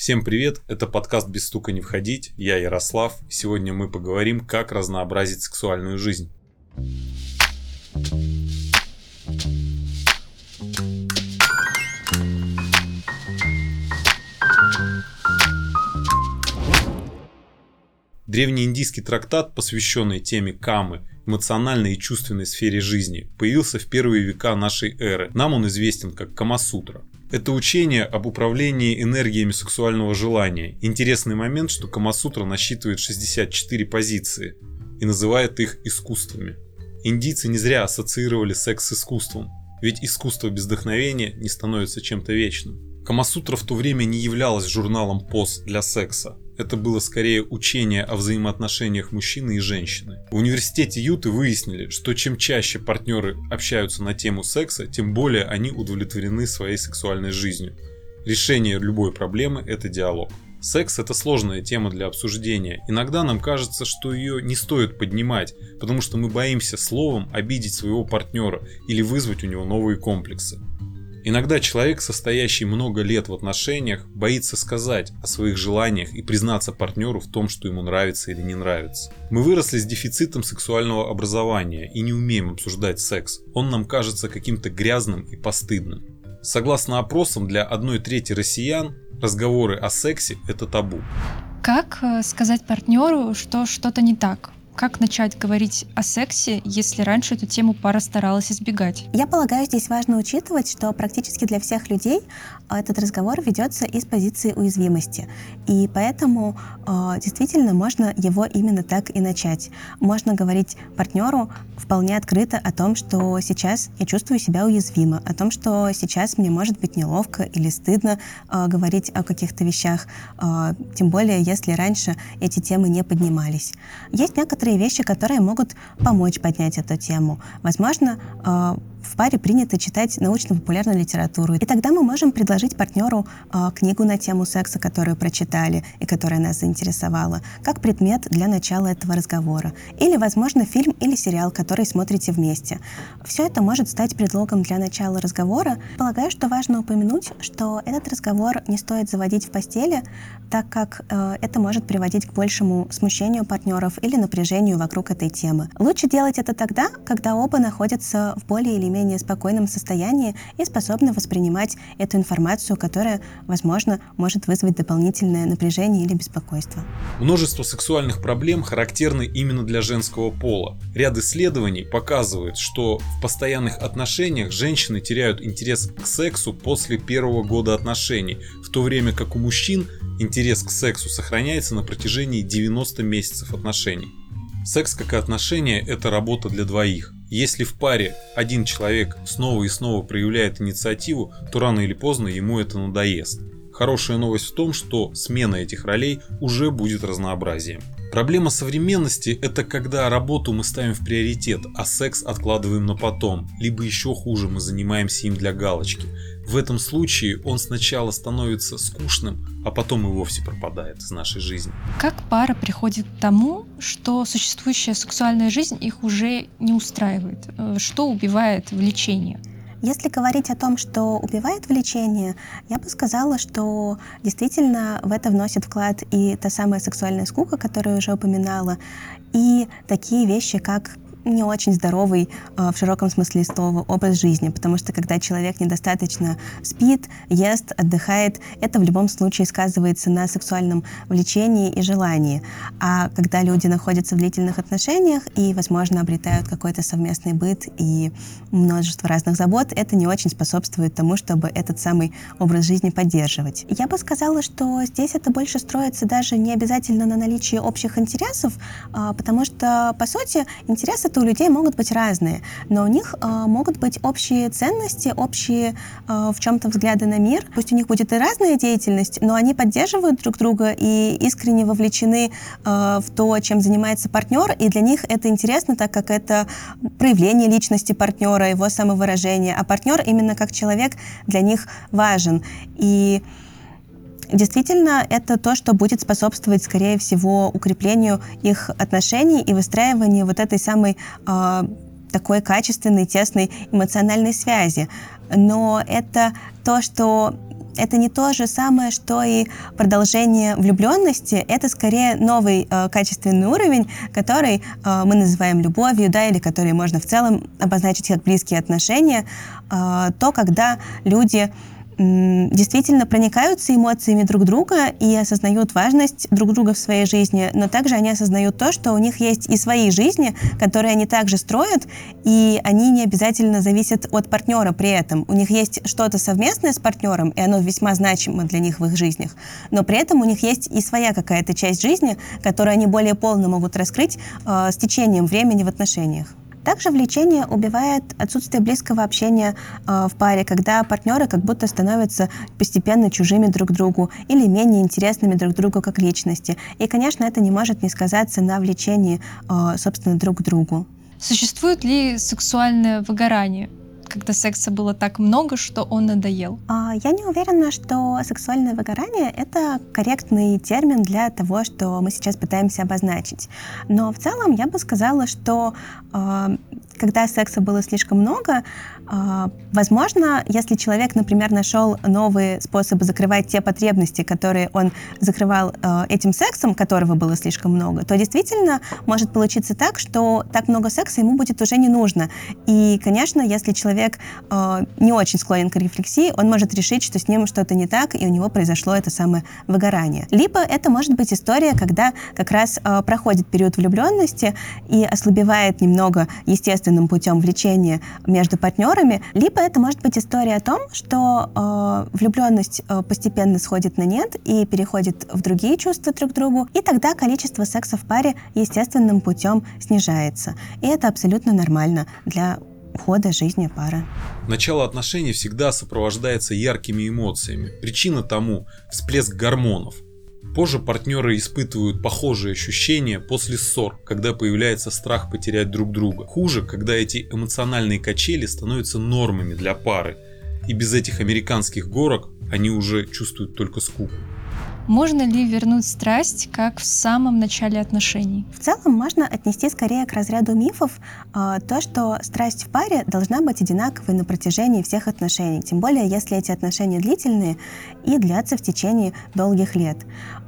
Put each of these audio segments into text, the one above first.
Всем привет, это подкаст «Без стука не входить», я Ярослав. Сегодня мы поговорим, как разнообразить сексуальную жизнь. Древний индийский трактат, посвященный теме камы, эмоциональной и чувственной сфере жизни, появился в первые века нашей эры. Нам он известен как Камасутра. Это учение об управлении энергиями сексуального желания. Интересный момент, что Камасутра насчитывает 64 позиции и называет их искусствами. Индийцы не зря ассоциировали секс с искусством, ведь искусство без вдохновения не становится чем-то вечным. Камасутра в то время не являлась журналом поз для секса, это было скорее учение о взаимоотношениях мужчины и женщины. В университете Юты выяснили, что чем чаще партнеры общаются на тему секса, тем более они удовлетворены своей сексуальной жизнью. Решение любой проблемы – это диалог. Секс – это сложная тема для обсуждения. Иногда нам кажется, что ее не стоит поднимать, потому что мы боимся словом обидеть своего партнера или вызвать у него новые комплексы. Иногда человек, состоящий много лет в отношениях, боится сказать о своих желаниях и признаться партнеру в том, что ему нравится или не нравится. Мы выросли с дефицитом сексуального образования и не умеем обсуждать секс. Он нам кажется каким-то грязным и постыдным. Согласно опросам, для одной трети россиян разговоры о сексе – это табу. Как э, сказать партнеру, что что-то не так? Как начать говорить о сексе, если раньше эту тему пара старалась избегать? Я полагаю, здесь важно учитывать, что практически для всех людей а, этот разговор ведется из позиции уязвимости. И поэтому э, действительно можно его именно так и начать. Можно говорить партнеру вполне открыто о том, что сейчас я чувствую себя уязвимо, о том, что сейчас мне может быть неловко или стыдно э, говорить о каких-то вещах, э, тем более если раньше эти темы не поднимались. Есть некоторые некоторые вещи, которые могут помочь поднять эту тему. Возможно, э, в паре принято читать научно-популярную литературу. И тогда мы можем предложить партнеру э, книгу на тему секса, которую прочитали и которая нас заинтересовала, как предмет для начала этого разговора. Или, возможно, фильм или сериал, который смотрите вместе. Все это может стать предлогом для начала разговора. Полагаю, что важно упомянуть, что этот разговор не стоит заводить в постели, так как э, это может приводить к большему смущению партнеров или напряжению вокруг этой темы. Лучше делать это тогда, когда оба находятся в более или менее спокойном состоянии и способны воспринимать эту информацию, которая, возможно, может вызвать дополнительное напряжение или беспокойство. Множество сексуальных проблем характерны именно для женского пола. Ряд исследований показывает, что в постоянных отношениях женщины теряют интерес к сексу после первого года отношений, в то время как у мужчин интерес к сексу сохраняется на протяжении 90 месяцев отношений. Секс как и отношения – это работа для двоих. Если в паре один человек снова и снова проявляет инициативу, то рано или поздно ему это надоест. Хорошая новость в том, что смена этих ролей уже будет разнообразием. Проблема современности – это когда работу мы ставим в приоритет, а секс откладываем на потом, либо еще хуже, мы занимаемся им для галочки. В этом случае он сначала становится скучным, а потом и вовсе пропадает из нашей жизни. Как пара приходит к тому, что существующая сексуальная жизнь их уже не устраивает? Э, что убивает влечение? Если говорить о том, что убивает влечение, я бы сказала, что действительно в это вносит вклад и та самая сексуальная скука, которую уже упоминала, и такие вещи, как не очень здоровый э, в широком смысле слова образ жизни, потому что когда человек недостаточно спит, ест, отдыхает, это в любом случае сказывается на сексуальном влечении и желании. А когда люди находятся в длительных отношениях и, возможно, обретают какой-то совместный быт и множество разных забот, это не очень способствует тому, чтобы этот самый образ жизни поддерживать. Я бы сказала, что здесь это больше строится даже не обязательно на наличии общих интересов, э, потому что, по сути, интересы Интересы у людей могут быть разные, но у них э, могут быть общие ценности, общие э, в чем-то взгляды на мир. Пусть у них будет и разная деятельность, но они поддерживают друг друга и искренне вовлечены э, в то, чем занимается партнер, и для них это интересно, так как это проявление личности партнера, его самовыражение, а партнер именно как человек для них важен. И Действительно, это то, что будет способствовать, скорее всего, укреплению их отношений и выстраиванию вот этой самой э, такой качественной, тесной эмоциональной связи. Но это то, что это не то же самое, что и продолжение влюбленности. Это скорее новый э, качественный уровень, который э, мы называем любовью, да, или который можно в целом обозначить как близкие отношения. Э, то, когда люди действительно проникаются эмоциями друг друга и осознают важность друг друга в своей жизни, но также они осознают то, что у них есть и свои жизни, которые они также строят, и они не обязательно зависят от партнера при этом. У них есть что-то совместное с партнером, и оно весьма значимо для них в их жизнях, но при этом у них есть и своя какая-то часть жизни, которую они более полно могут раскрыть э, с течением времени в отношениях. Также влечение убивает отсутствие близкого общения э, в паре, когда партнеры как будто становятся постепенно чужими друг другу или менее интересными друг другу как личности. И, конечно, это не может не сказаться на влечении, э, собственно, друг к другу. Существует ли сексуальное выгорание? Когда секса было так много, что он надоел? А, я не уверена, что сексуальное выгорание — это корректный термин для того, что мы сейчас пытаемся обозначить. Но в целом я бы сказала, что а, когда секса было слишком много, возможно, если человек, например, нашел новые способы закрывать те потребности, которые он закрывал а, этим сексом, которого было слишком много, то действительно может получиться так, что так много секса ему будет уже не нужно. И, конечно, если человек а, не очень склонен к рефлексии, он может решить, что с ним что-то не так, и у него произошло это самое выгорание. Либо это может быть история, когда как раз проходит период влюбленности и ослабевает немного естественным путем влечения между партнерами, партнерами, либо это может быть история о том, что э, влюбленность э, постепенно сходит на нет и переходит в другие чувства друг к другу, и тогда количество секса в паре естественным путем снижается. И это абсолютно нормально для хода жизни пары. Начало отношений всегда сопровождается яркими эмоциями. Причина тому – всплеск гормонов – Позже партнеры испытывают похожие ощущения после ссор, когда появляется страх потерять друг друга. Хуже, когда эти эмоциональные качели становятся нормами для пары, и без этих американских горок они уже чувствуют только скуку. Можно ли вернуть страсть, как в самом начале отношений? В целом можно отнести скорее к разряду мифов э, то, что страсть в паре должна быть одинаковой на протяжении всех отношений, тем более если эти отношения длительные и длятся в течение долгих лет.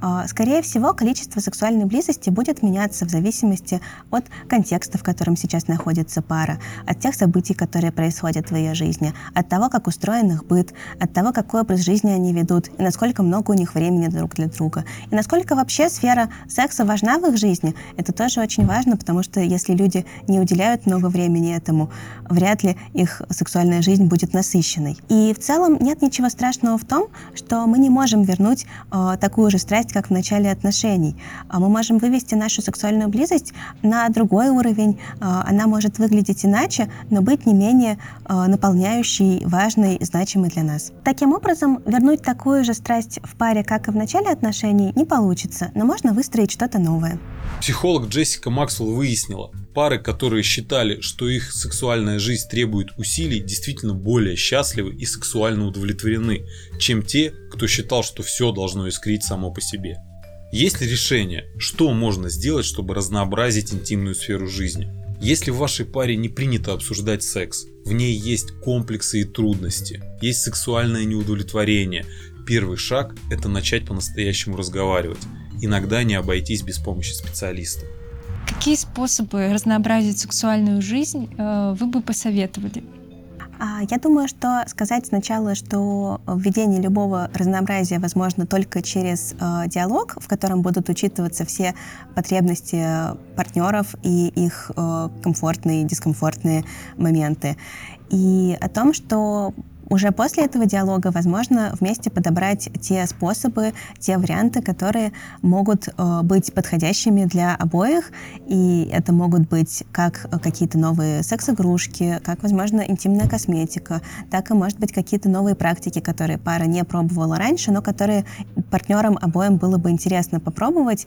Э, скорее всего, количество сексуальной близости будет меняться в зависимости от контекста, в котором сейчас находится пара, от тех событий, которые происходят в ее жизни, от того, как устроен их быт, от того, какой образ жизни они ведут и насколько много у них времени друг друг для друга. И насколько вообще сфера секса важна в их жизни, это тоже очень важно, потому что если люди не уделяют много времени этому, вряд ли их сексуальная жизнь будет насыщенной. И в целом нет ничего страшного в том, что мы не можем вернуть э, такую же страсть, как в начале отношений. А мы можем вывести нашу сексуальную близость на другой уровень. Э, она может выглядеть иначе, но быть не менее наполняющей, важной, значимой для нас. Таким образом, вернуть такую же страсть в паре, как и в начале начале отношений не получится, но можно выстроить что-то новое. Психолог Джессика Максвелл выяснила, пары, которые считали, что их сексуальная жизнь требует усилий, действительно более счастливы и сексуально удовлетворены, чем те, кто считал, что все должно искрить само по себе. Есть ли решение, что можно сделать, чтобы разнообразить интимную сферу жизни? Если в вашей паре не принято обсуждать секс, в ней есть комплексы и трудности, есть сексуальное неудовлетворение, Первый шаг – это начать по-настоящему разговаривать. Иногда не обойтись без помощи специалиста. Какие способы разнообразить сексуальную жизнь э, вы бы посоветовали? А, я думаю, что сказать сначала, что введение любого разнообразия возможно только через э, диалог, в котором будут учитываться все потребности партнеров и их э, комфортные и дискомфортные моменты. И о том, что уже после этого диалога возможно вместе подобрать те способы, те варианты, которые могут э, быть подходящими для обоих. И это могут быть как какие-то новые секс-игрушки, как, возможно, интимная косметика, так и, может быть, какие-то новые практики, которые пара не пробовала раньше, но которые партнерам обоим было бы интересно попробовать.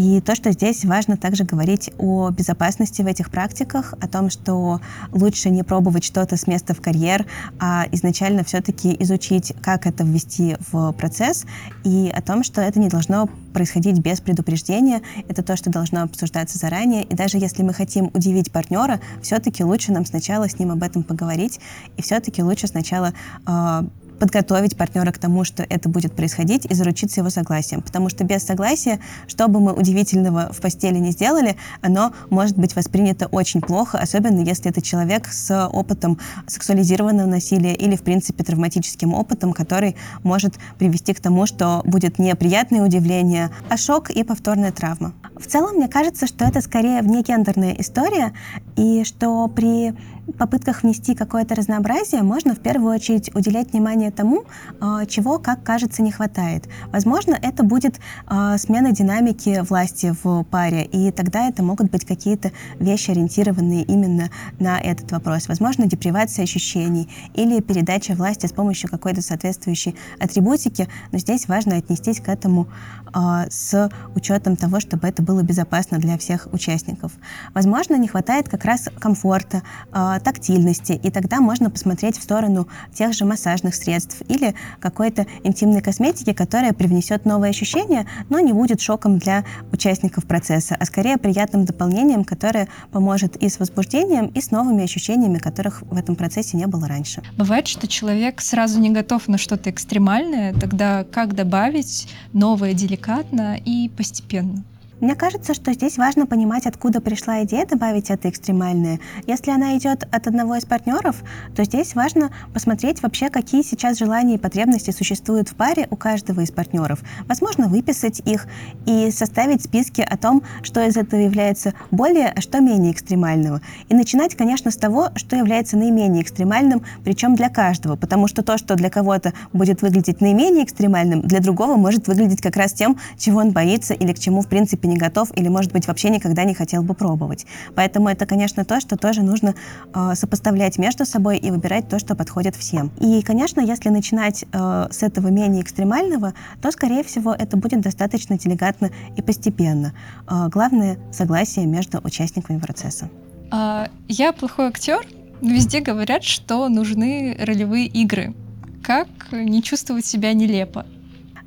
И то, что здесь важно также говорить о безопасности в этих практиках, о том, что лучше не пробовать что-то с места в карьер, а изначально все-таки изучить, как это ввести в процесс, и о том, что это не должно происходить без предупреждения, это то, что должно обсуждаться заранее, и даже если мы хотим удивить партнера, все-таки лучше нам сначала с ним об этом поговорить, и все-таки лучше сначала э, подготовить партнера к тому, что это будет происходить, и заручиться его согласием. Потому что без согласия, что бы мы удивительного в постели не сделали, оно может быть воспринято очень плохо, особенно если это человек с опытом сексуализированного насилия или, в принципе, травматическим опытом, который может привести к тому, что будет не приятное удивление, а шок и повторная травма. В целом, мне кажется, что это скорее внегендерная история, и что при попытках внести какое-то разнообразие можно в первую очередь уделять внимание тому, а, чего, как кажется, не хватает. Возможно, это будет а, смена динамики власти в паре, и тогда это могут быть какие-то вещи, ориентированные именно на этот вопрос. Возможно, депривация ощущений или передача власти с помощью какой-то соответствующей атрибутики, но здесь важно отнестись к этому а, с учетом того, чтобы это было безопасно для всех участников. Возможно, не хватает как раз комфорта, тактильности, и тогда можно посмотреть в сторону тех же массажных средств или какой-то интимной косметики, которая привнесет новые ощущения, но не будет шоком для участников процесса, а скорее приятным дополнением, которое поможет и с возбуждением, и с новыми ощущениями, которых в этом процессе не было раньше. Бывает, что человек сразу не готов на что-то экстремальное, тогда как добавить новое деликатно и постепенно? Мне кажется, что здесь важно понимать, откуда пришла идея добавить это экстремальное. Если она идет от одного из партнеров, то здесь важно посмотреть вообще, какие сейчас желания и потребности существуют в паре у каждого из партнеров. Возможно, выписать их и составить списки о том, что из этого является более, а что менее экстремального. И начинать, конечно, с того, что является наименее экстремальным, причем для каждого, потому что то, что для кого-то будет выглядеть наименее экстремальным, для другого может выглядеть как раз тем, чего он боится или к чему, в принципе, не готов или, может быть, вообще никогда не хотел бы пробовать. Поэтому это, конечно, то, что тоже нужно э, сопоставлять между собой и выбирать то, что подходит всем. И, конечно, если начинать э, с этого менее экстремального, то, скорее всего, это будет достаточно делегатно и постепенно. Э, главное — согласие между участниками процесса. А, я плохой актер. Везде говорят, что нужны ролевые игры. Как не чувствовать себя нелепо?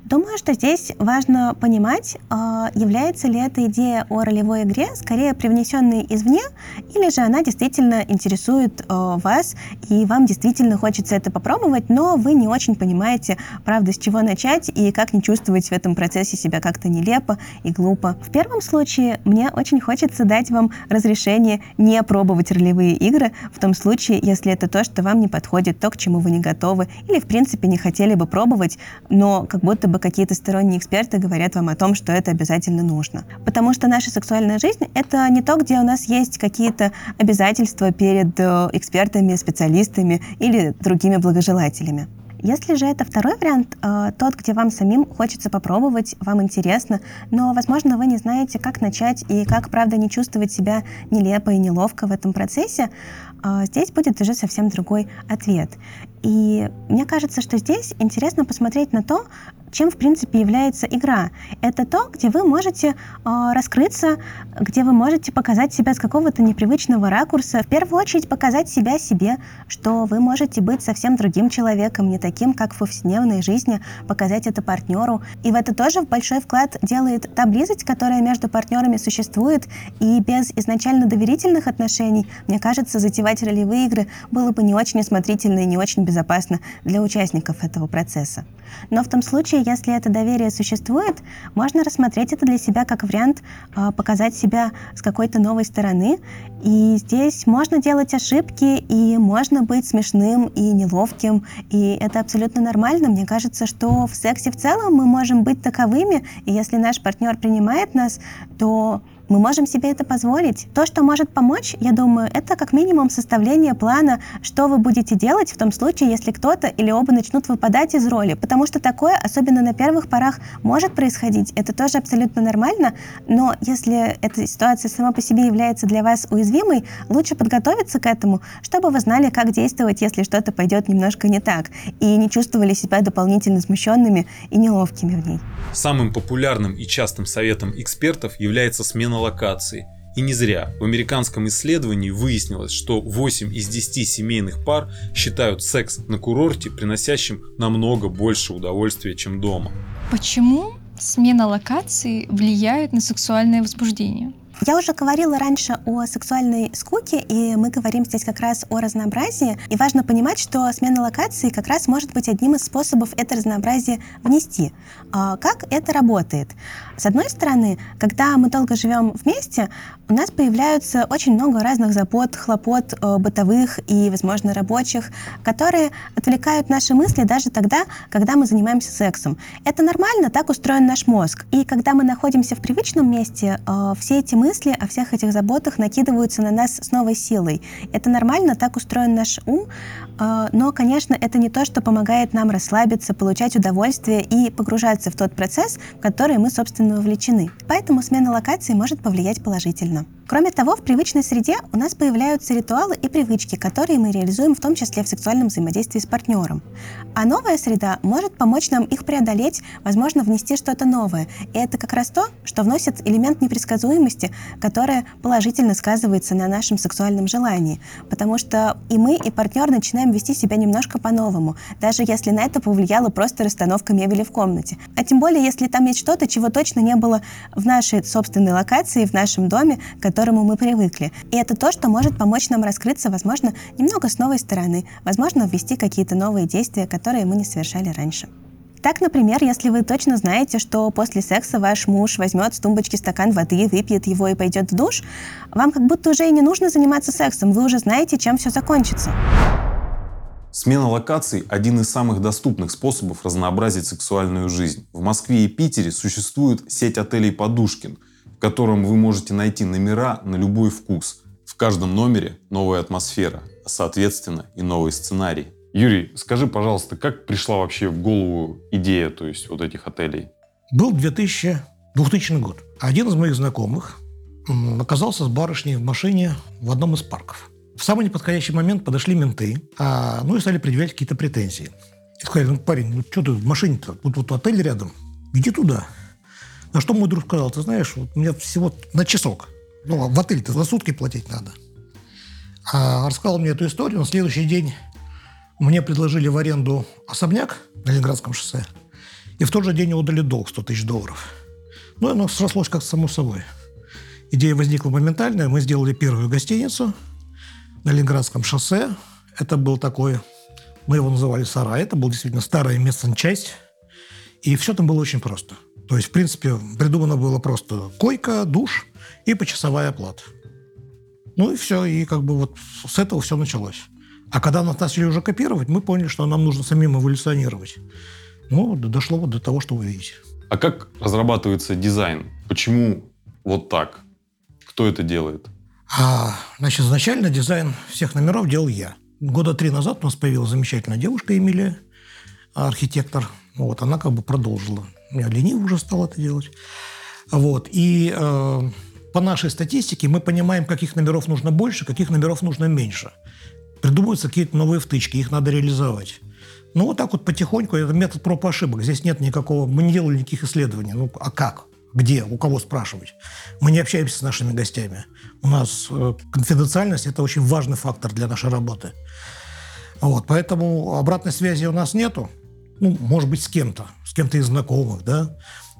Думаю, что здесь важно понимать, а, является ли эта идея о ролевой игре скорее привнесенной извне, или же она действительно интересует а, вас, и вам действительно хочется это попробовать, но вы не очень понимаете, правда, с чего начать и как не чувствовать в этом процессе себя как-то нелепо и глупо. В первом случае мне очень хочется дать вам разрешение не пробовать ролевые игры, в том случае, если это то, что вам не подходит, то, к чему вы не готовы, или, в принципе, не хотели бы пробовать, но как будто бы бы какие-то сторонние эксперты говорят вам о том, что это обязательно нужно. Потому что наша сексуальная жизнь — это не то, где у нас есть какие-то обязательства перед э, экспертами, специалистами или другими благожелателями. Если же это второй вариант, э, тот, где вам самим хочется попробовать, вам интересно, но, возможно, вы не знаете, как начать и как, правда, не чувствовать себя нелепо и неловко в этом процессе, э, здесь будет уже совсем другой ответ. И мне кажется, что здесь интересно посмотреть на то, чем, в принципе, является игра. Это то, где вы можете э, раскрыться, где вы можете показать себя с какого-то непривычного ракурса. В первую очередь показать себя себе, что вы можете быть совсем другим человеком, не таким, как в повседневной жизни, показать это партнеру. И в это тоже большой вклад делает та близость, которая между партнерами существует. И без изначально доверительных отношений, мне кажется, затевать ролевые игры было бы не очень осмотрительно и не очень безопасно для участников этого процесса. Но в том случае, если это доверие существует, можно рассмотреть это для себя как вариант э, показать себя с какой-то новой стороны. И здесь можно делать ошибки, и можно быть смешным и неловким, и это абсолютно нормально. Мне кажется, что в сексе в целом мы можем быть таковыми, и если наш партнер принимает нас, то мы можем себе это позволить. То, что может помочь, я думаю, это как минимум составление плана, что вы будете делать в том случае, если кто-то или оба начнут выпадать из роли. Потому что такое, особенно на первых порах, может происходить. Это тоже абсолютно нормально. Но если эта ситуация сама по себе является для вас уязвимой, лучше подготовиться к этому, чтобы вы знали, как действовать, если что-то пойдет немножко не так, и не чувствовали себя дополнительно смущенными и неловкими в ней. Самым популярным и частым советом экспертов является смена на локации. И не зря. В американском исследовании выяснилось, что 8 из 10 семейных пар считают секс на курорте приносящим намного больше удовольствия, чем дома. Почему смена локации влияет на сексуальное возбуждение? Я уже говорила раньше о сексуальной скуке, и мы говорим здесь как раз о разнообразии. И важно понимать, что смена локации как раз может быть одним из способов это разнообразие внести. А как это работает? С одной стороны, когда мы долго живем вместе, у нас появляются очень много разных забот, хлопот э, бытовых и, возможно, рабочих, которые отвлекают наши мысли даже тогда, когда мы занимаемся сексом. Это нормально, так устроен наш мозг. И когда мы находимся в привычном месте, э, все эти мысли о всех этих заботах накидываются на нас с новой силой. Это нормально, так устроен наш ум, э, но, конечно, это не то, что помогает нам расслабиться, получать удовольствие и погружаться в тот процесс, в который мы, собственно, вовлечены. Поэтому смена локации может повлиять положительно. Кроме того, в привычной среде у нас появляются ритуалы и привычки, которые мы реализуем в том числе в сексуальном взаимодействии с партнером. А новая среда может помочь нам их преодолеть, возможно, внести что-то новое. И это как раз то, что вносит элемент непредсказуемости, которая положительно сказывается на нашем сексуальном желании. Потому что и мы, и партнер начинаем вести себя немножко по-новому, даже если на это повлияла просто расстановка мебели в комнате. А тем более, если там есть что-то, чего точно не было в нашей собственной локации, в нашем доме, которому мы привыкли. И это то, что может помочь нам раскрыться, возможно, немного с новой стороны, возможно, ввести какие-то новые действия, которые мы не совершали раньше. Так, например, если вы точно знаете, что после секса ваш муж возьмет с тумбочки стакан воды, выпьет его и пойдет в душ, вам как будто уже и не нужно заниматься сексом, вы уже знаете, чем все закончится. Смена локаций – один из самых доступных способов разнообразить сексуальную жизнь. В Москве и Питере существует сеть отелей «Подушкин», котором вы можете найти номера на любой вкус. В каждом номере новая атмосфера, а соответственно и новый сценарий. Юрий, скажи, пожалуйста, как пришла вообще в голову идея то есть, вот этих отелей? Был 2000, 2000 год. Один из моих знакомых оказался с барышней в машине в одном из парков. В самый неподходящий момент подошли менты, а, ну и стали предъявлять какие-то претензии. И сказали, ну, парень, ну что ты в машине-то? Тут вот отель рядом, иди туда. На что мой друг сказал, ты знаешь, вот у меня всего на часок. Ну, в отель-то за сутки платить надо. А рассказал мне эту историю. На следующий день мне предложили в аренду особняк на Ленинградском шоссе. И в тот же день отдали долг 100 тысяч долларов. Ну, оно срослось как само собой. Идея возникла моментально. Мы сделали первую гостиницу на Ленинградском шоссе. Это был такой, мы его называли сарай. Это был действительно старая местная часть. И все там было очень просто. То есть, в принципе, придумано было просто койка, душ и почасовая оплата. Ну и все, и как бы вот с этого все началось. А когда нас начали уже копировать, мы поняли, что нам нужно самим эволюционировать. Ну, дошло вот до того, что вы видите. А как разрабатывается дизайн? Почему вот так? Кто это делает? А, значит, изначально дизайн всех номеров делал я. Года три назад у нас появилась замечательная девушка Эмилия, архитектор. Вот, она как бы продолжила я лениво уже стал это делать. Вот. И э, по нашей статистике мы понимаем, каких номеров нужно больше, каких номеров нужно меньше. Придумываются какие-то новые втычки, их надо реализовать. Ну, вот так вот потихоньку, это метод проб и ошибок. Здесь нет никакого, мы не делали никаких исследований. Ну, а как? Где? У кого спрашивать? Мы не общаемся с нашими гостями. У нас э, конфиденциальность – это очень важный фактор для нашей работы. Вот, поэтому обратной связи у нас нету ну, может быть, с кем-то, с кем-то из знакомых, да,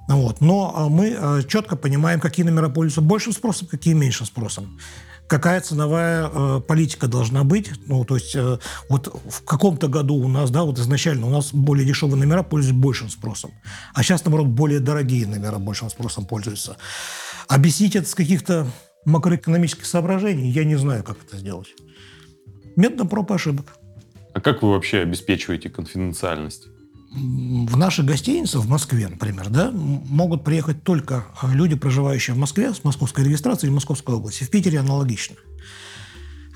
вот. Но а, мы а, четко понимаем, какие номера пользуются большим спросом, какие меньшим спросом. Какая ценовая э, политика должна быть? Ну, то есть э, вот в каком-то году у нас, да, вот изначально у нас более дешевые номера пользуются большим спросом, а сейчас, наоборот, более дорогие номера большим спросом пользуются. Объяснить это с каких-то макроэкономических соображений я не знаю, как это сделать. Методом проб и ошибок. А как вы вообще обеспечиваете конфиденциальность? В наши гостиницы в Москве, например, да, могут приехать только а, люди, проживающие в Москве с московской регистрацией или Московской области. В Питере аналогично.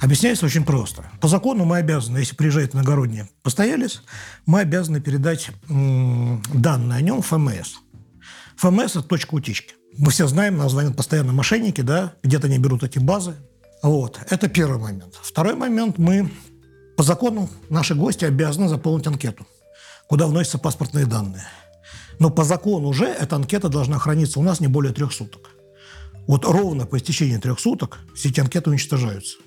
Объясняется очень просто. По закону мы обязаны, если приезжает иногородний постоялец, мы обязаны передать данные о нем ФМС. ФМС – это точка утечки. Мы все знаем, нас звонят постоянно мошенники, да, где-то они берут эти базы. Вот, это первый момент. Второй момент – мы по закону наши гости обязаны заполнить анкету – куда вносятся паспортные данные. Но по закону уже эта анкета должна храниться у нас не более трех суток. Вот ровно по истечении трех суток все эти анкеты уничтожаются.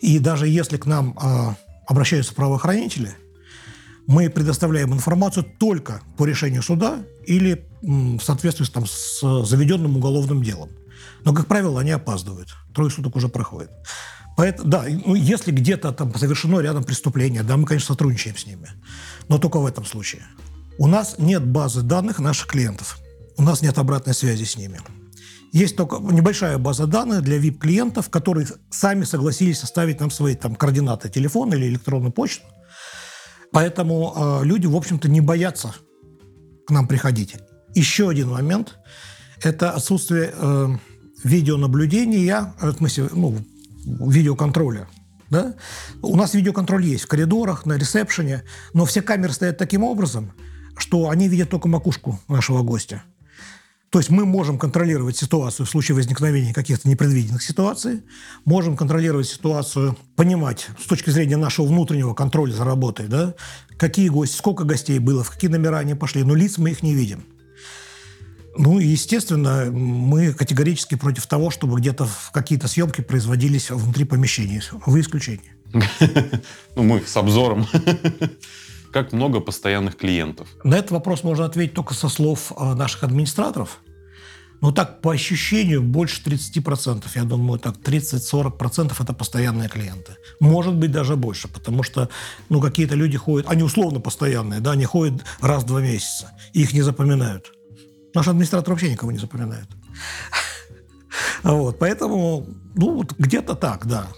И даже если к нам э, обращаются правоохранители, мы предоставляем информацию только по решению суда или в соответствии там, с заведенным уголовным делом. Но, как правило, они опаздывают. Трое суток уже проходит. Поэтому, да, ну, если где-то там совершено рядом преступление, да, мы, конечно, сотрудничаем с ними. Но только в этом случае. У нас нет базы данных наших клиентов. У нас нет обратной связи с ними. Есть только небольшая база данных для VIP-клиентов, которые сами согласились оставить нам свои там, координаты телефона или электронную почту. Поэтому э, люди, в общем-то, не боятся к нам приходить. Еще один момент – это отсутствие э, видеонаблюдения, в смысле, ну, видеоконтроля. Да? У нас видеоконтроль есть в коридорах, на ресепшене, но все камеры стоят таким образом, что они видят только макушку нашего гостя. То есть мы можем контролировать ситуацию в случае возникновения каких-то непредвиденных ситуаций, можем контролировать ситуацию, понимать с точки зрения нашего внутреннего контроля за работой, да, какие гости, сколько гостей было, в какие номера они пошли, но лиц мы их не видим. Ну естественно, мы категорически против того, чтобы где-то какие-то съемки производились внутри помещений. Вы исключение. Ну, мы с обзором. Как много постоянных клиентов? На этот вопрос можно ответить только со слов а, наших администраторов. Но так, по ощущению, больше 30%. Я думаю, так 30-40% это постоянные клиенты. Может быть, даже больше, потому что ну, какие-то люди ходят, они условно постоянные, да, они ходят раз в два месяца, и их не запоминают. Наш администратор вообще никого не запоминает. Вот, поэтому, ну, вот где-то так, да.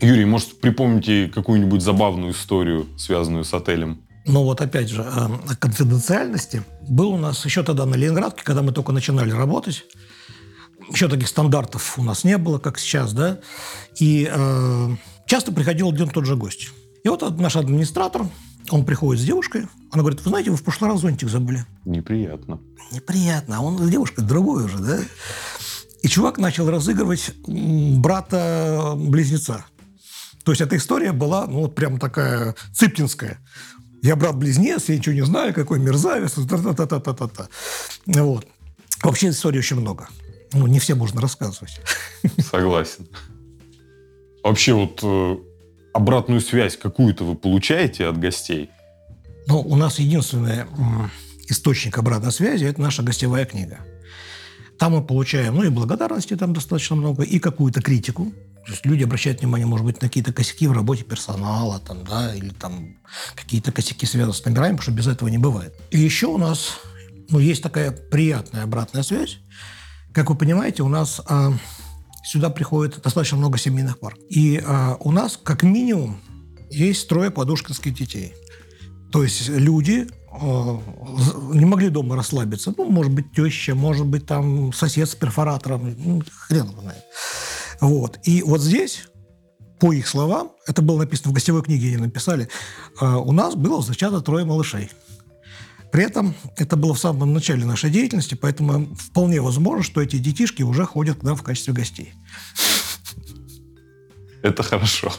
Юрий, может, припомните какую-нибудь забавную историю, связанную с отелем? Но вот опять же, о конфиденциальности. Был у нас еще тогда на Ленинградке, когда мы только начинали работать. Еще таких стандартов у нас не было, как сейчас, да. И э, часто приходил один тот же гость. И вот наш администратор, он приходит с девушкой, она говорит, вы знаете, вы в прошлый раз зонтик забыли. Неприятно. Неприятно, а он с девушкой другой уже, да. И чувак начал разыгрывать брата-близнеца. То есть эта история была, ну, вот прям такая цыптинская я брат-близнец, я ничего не знаю, какой мерзавец, та-та-та-та-та-та. Вот. Вообще историй очень много. Ну, не все можно рассказывать. Согласен. Вообще вот э, обратную связь какую-то вы получаете от гостей? Ну, у нас единственный источник обратной связи – это наша гостевая книга. Там мы получаем, ну, и благодарности там достаточно много, и какую-то критику. То есть люди обращают внимание, может быть, на какие-то косяки в работе персонала, там, да, или там какие-то косяки связаны с номерами, потому что без этого не бывает. И еще у нас ну, есть такая приятная обратная связь. Как вы понимаете, у нас а, сюда приходит достаточно много семейных пар. И а, у нас, как минимум, есть трое подушкинских детей. То есть люди а, не могли дома расслабиться. Ну, может быть, теща, может быть, там сосед с перфоратором. Ну, хрен его знает. Вот. И вот здесь, по их словам, это было написано в гостевой книге, они написали, а, у нас было зачато трое малышей. При этом это было в самом начале нашей деятельности, поэтому вполне возможно, что эти детишки уже ходят к нам в качестве гостей. Это хорошо.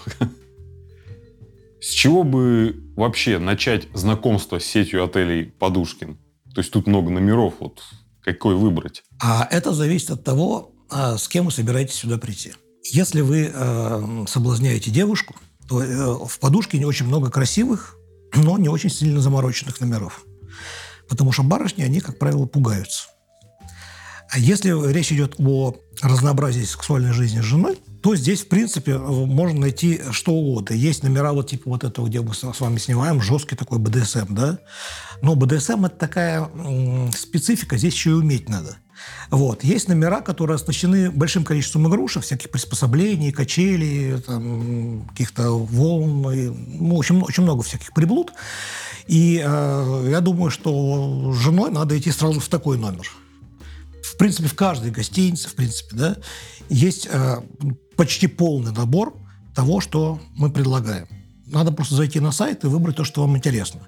С чего бы вообще начать знакомство с сетью отелей «Подушкин»? То есть тут много номеров, вот какой выбрать? А это зависит от того, а с кем вы собираетесь сюда прийти. Если вы э, соблазняете девушку, то э, в подушке не очень много красивых, но не очень сильно замороченных номеров. Потому что барышни, они, как правило, пугаются. А если речь идет о разнообразии сексуальной жизни с женой, то здесь, в принципе, можно найти что угодно. Есть номера вот типа вот этого, где мы с вами снимаем, жесткий такой БДСМ, да? Но БДСМ – это такая специфика, здесь еще и уметь надо. Вот. Есть номера, которые оснащены большим количеством игрушек, всяких приспособлений, качелей, там, каких-то волн, и, ну, очень, очень много всяких приблуд. И э, я думаю, что с женой надо идти сразу в такой номер. В принципе, в каждой гостинице, в принципе, да, есть э, почти полный набор того, что мы предлагаем. Надо просто зайти на сайт и выбрать то, что вам интересно.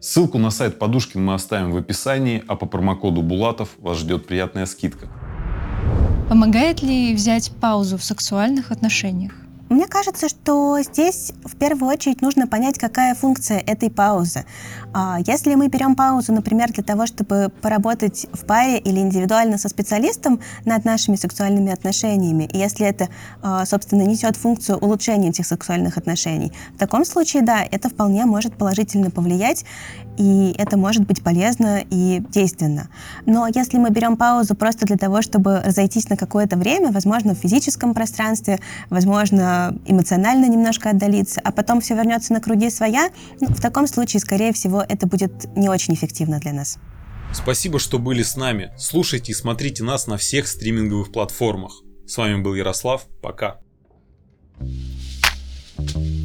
Ссылку на сайт Подушкин мы оставим в описании, а по промокоду Булатов вас ждет приятная скидка. Помогает ли взять паузу в сексуальных отношениях? Мне кажется, что здесь в первую очередь нужно понять, какая функция этой паузы. А, если мы берем паузу, например, для того, чтобы поработать в паре или индивидуально со специалистом над нашими сексуальными отношениями, и если это, а, собственно, несет функцию улучшения этих сексуальных отношений, в таком случае, да, это вполне может положительно повлиять, и это может быть полезно и действенно. Но если мы берем паузу просто для того, чтобы разойтись на какое-то время, возможно, в физическом пространстве, возможно, эмоционально немножко отдалиться, а потом все вернется на круги своя, ну, в таком случае, скорее всего, это будет не очень эффективно для нас. Спасибо, что были с нами. Слушайте и смотрите нас на всех стриминговых платформах. С вами был Ярослав. Пока. thank you